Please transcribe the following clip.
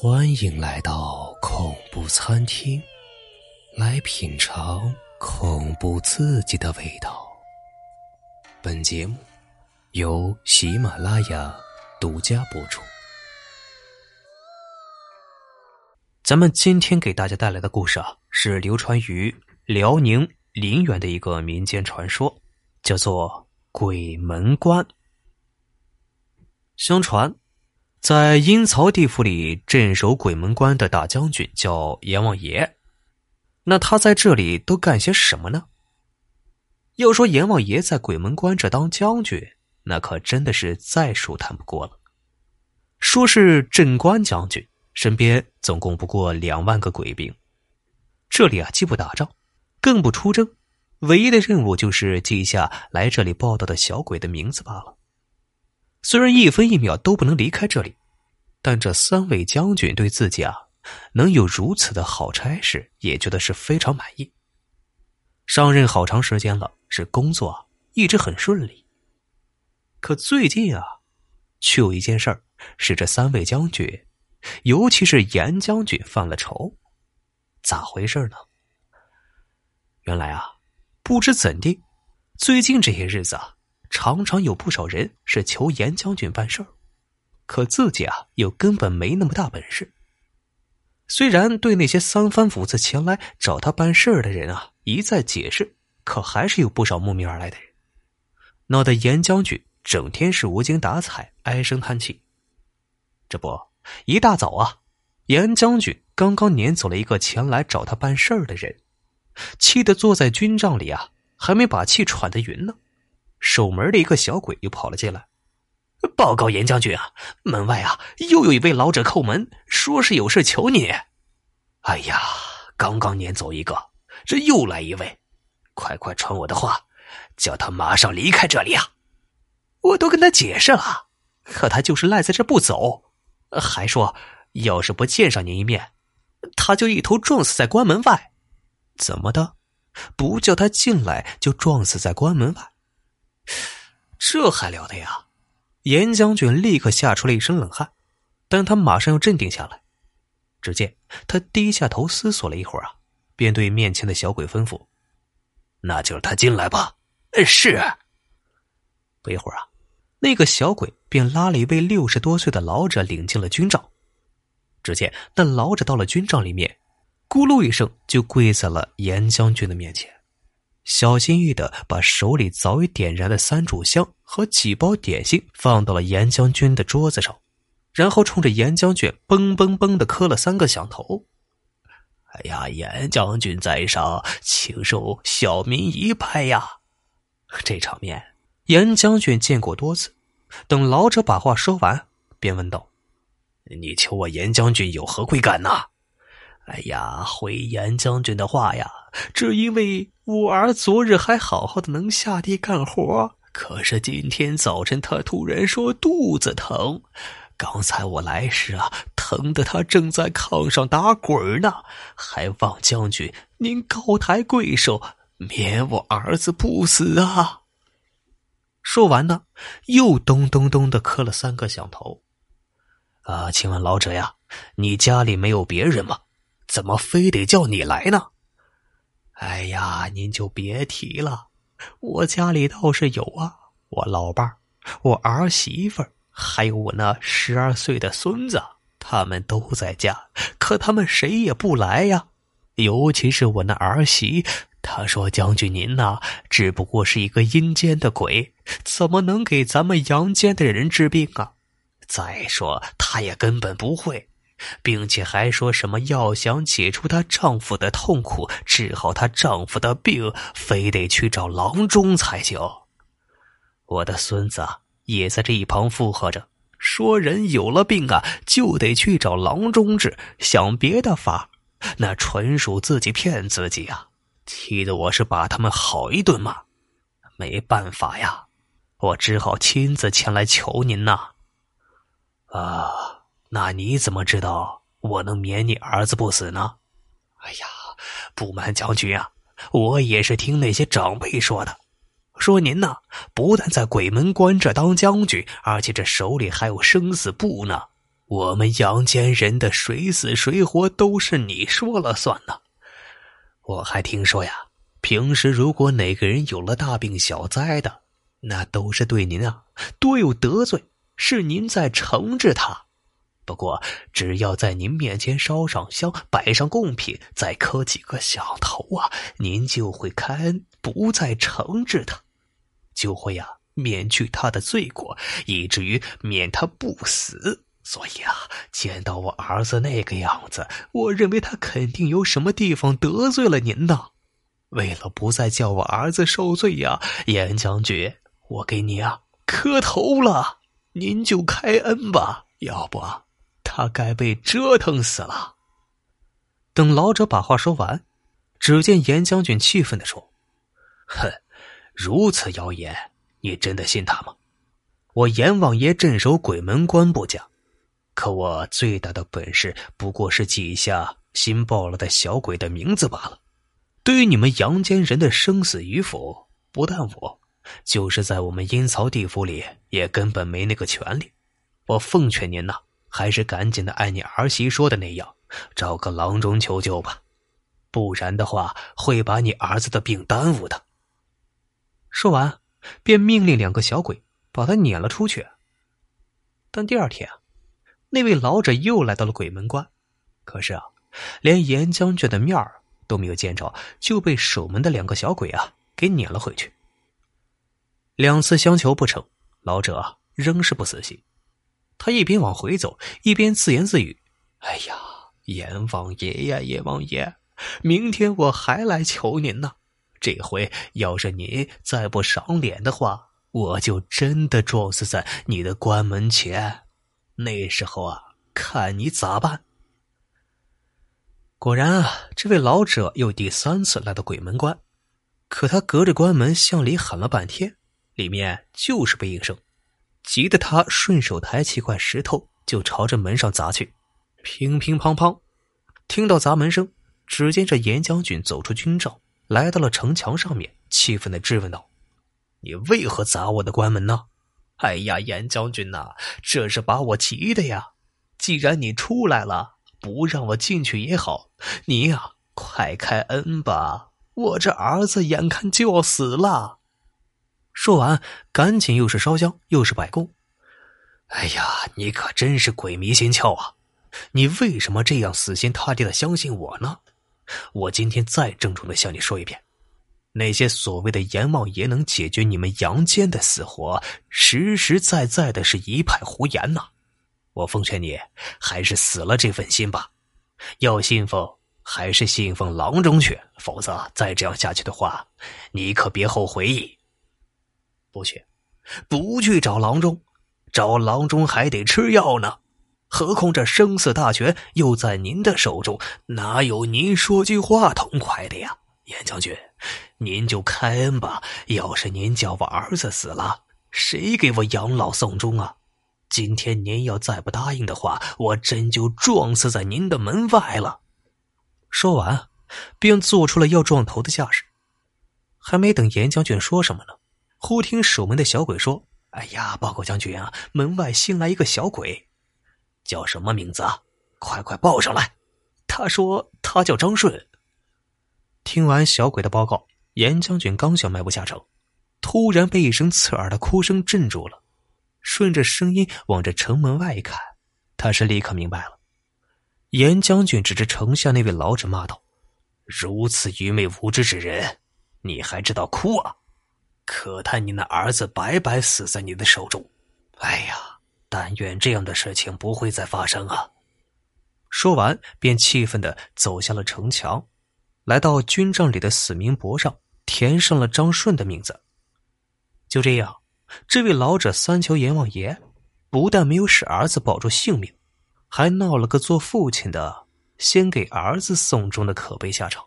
欢迎来到恐怖餐厅，来品尝恐怖刺激的味道。本节目由喜马拉雅独家播出。咱们今天给大家带来的故事啊，是流传于辽宁临源的一个民间传说，叫做“鬼门关”。相传。在阴曹地府里镇守鬼门关的大将军叫阎王爷，那他在这里都干些什么呢？要说阎王爷在鬼门关这当将军，那可真的是再舒坦不过了。说是镇关将军，身边总共不过两万个鬼兵，这里啊既不打仗，更不出征，唯一的任务就是记下来这里报道的小鬼的名字罢了。虽然一分一秒都不能离开这里，但这三位将军对自己啊能有如此的好差事，也觉得是非常满意。上任好长时间了，是工作啊一直很顺利。可最近啊，却有一件事儿使这三位将军，尤其是严将军犯了愁。咋回事呢？原来啊，不知怎地，最近这些日子啊。常常有不少人是求严将军办事儿，可自己啊又根本没那么大本事。虽然对那些三番五次前来找他办事儿的人啊一再解释，可还是有不少慕名而来的人，闹得严将军整天是无精打采，唉声叹气。这不，一大早啊，严将军刚刚撵走了一个前来找他办事儿的人，气得坐在军帐里啊，还没把气喘得匀呢。守门的一个小鬼又跑了进来，报告严将军啊，门外啊又有一位老者叩门，说是有事求你。哎呀，刚刚撵走一个，这又来一位，快快传我的话，叫他马上离开这里啊！我都跟他解释了，可他就是赖在这不走，还说要是不见上您一面，他就一头撞死在关门外。怎么的？不叫他进来就撞死在关门外？这还了得呀！严将军立刻吓出了一身冷汗，但他马上又镇定下来。只见他低下头思索了一会儿啊，便对面前的小鬼吩咐：“那就让他进来吧。”“是。”不一会儿啊，那个小鬼便拉了一位六十多岁的老者领进了军帐。只见那老者到了军帐里面，咕噜一声就跪在了严将军的面前。小心翼翼的把手里早已点燃的三炷香和几包点心放到了严将军的桌子上，然后冲着严将军嘣嘣嘣的磕了三个响头。哎呀，严将军在上，请受小民一拜呀！这场面，严将军见过多次。等老者把话说完，便问道：“你求我严将军有何贵干呐？”哎呀，回严将军的话呀，只因为我儿昨日还好好的能下地干活，可是今天早晨他突然说肚子疼，刚才我来时啊，疼得他正在炕上打滚呢，还望将军您高抬贵手，免我儿子不死啊！说完呢，又咚咚咚的磕了三个响头。啊，请问老者呀，你家里没有别人吗？怎么非得叫你来呢？哎呀，您就别提了，我家里倒是有啊，我老伴儿、我儿媳妇儿，还有我那十二岁的孙子，他们都在家，可他们谁也不来呀。尤其是我那儿媳，她说：“将军您呐，只不过是一个阴间的鬼，怎么能给咱们阳间的人治病啊？再说，她也根本不会。”并且还说什么要想解除她丈夫的痛苦，治好她丈夫的病，非得去找郎中才行。我的孙子也在这一旁附和着，说人有了病啊，就得去找郎中治，想别的法，那纯属自己骗自己啊！气得我是把他们好一顿骂。没办法呀，我只好亲自前来求您呐。啊。那你怎么知道我能免你儿子不死呢？哎呀，不瞒将军啊，我也是听那些长辈说的，说您呐不但在鬼门关这当将军，而且这手里还有生死簿呢。我们阳间人的谁死谁活都是你说了算呢。我还听说呀，平时如果哪个人有了大病小灾的，那都是对您啊多有得罪，是您在惩治他。不过，只要在您面前烧上香，摆上贡品，再磕几个响头啊，您就会开恩，不再惩治他，就会呀免去他的罪过，以至于免他不死。所以啊，见到我儿子那个样子，我认为他肯定有什么地方得罪了您呢。为了不再叫我儿子受罪呀，严将军，我给你啊磕头了，您就开恩吧。要不，他该被折腾死了。等老者把话说完，只见严将军气愤的说：“哼，如此谣言，你真的信他吗？我阎王爷镇守鬼门关不假。”可我最大的本事不过是记下新报了的小鬼的名字罢了。对于你们阳间人的生死与否，不但我，就是在我们阴曹地府里也根本没那个权利。我奉劝您呐，还是赶紧的按你儿媳说的那样，找个郎中求救吧，不然的话会把你儿子的病耽误的。说完，便命令两个小鬼把他撵了出去。但第二天啊。那位老者又来到了鬼门关，可是啊，连严将军的面儿都没有见着，就被守门的两个小鬼啊给撵了回去。两次相求不成，老者仍是不死心。他一边往回走，一边自言自语：“哎呀，阎王爷呀，阎王爷，明天我还来求您呢。这回要是您再不赏脸的话，我就真的撞死在你的关门前。”那时候啊，看你咋办。果然啊，这位老者又第三次来到鬼门关，可他隔着关门向里喊了半天，里面就是不应声，急得他顺手抬起块石头就朝着门上砸去，乒乒乓乓。听到砸门声，只见这严将军走出军帐，来到了城墙上面，气愤的质问道：“你为何砸我的关门呢？”哎呀，严将军呐，这是把我急的呀！既然你出来了，不让我进去也好，你呀，快开恩吧！我这儿子眼看就要死了。说完，赶紧又是烧香又是摆供。哎呀，你可真是鬼迷心窍啊！你为什么这样死心塌地的相信我呢？我今天再郑重的向你说一遍。那些所谓的阎王爷能解决你们阳间的死活，实实在在的是一派胡言呐！我奉劝你，还是死了这份心吧。要信奉，还是信奉郎中去，否则再这样下去的话，你可别后悔。不去，不去找郎中，找郎中还得吃药呢。何况这生死大权又在您的手中，哪有您说句话痛快的呀？严将军，您就开恩吧。要是您叫我儿子死了，谁给我养老送终啊？今天您要再不答应的话，我真就撞死在您的门外了。说完，便做出了要撞头的架势。还没等严将军说什么呢，忽听守门的小鬼说：“哎呀，报告将军啊，门外新来一个小鬼，叫什么名字啊？快快报上来。”他说：“他叫张顺。”听完小鬼的报告，严将军刚想迈步下城，突然被一声刺耳的哭声镇住了。顺着声音往这城门外一看，他是立刻明白了。严将军指着城下那位老者骂道：“如此愚昧无知之人，你还知道哭啊？可叹你那儿子白白死在你的手中。哎呀，但愿这样的事情不会再发生啊！”说完，便气愤的走下了城墙。来到军帐里的死名簿上填上了张顺的名字。就这样，这位老者三求阎王爷，不但没有使儿子保住性命，还闹了个做父亲的先给儿子送终的可悲下场。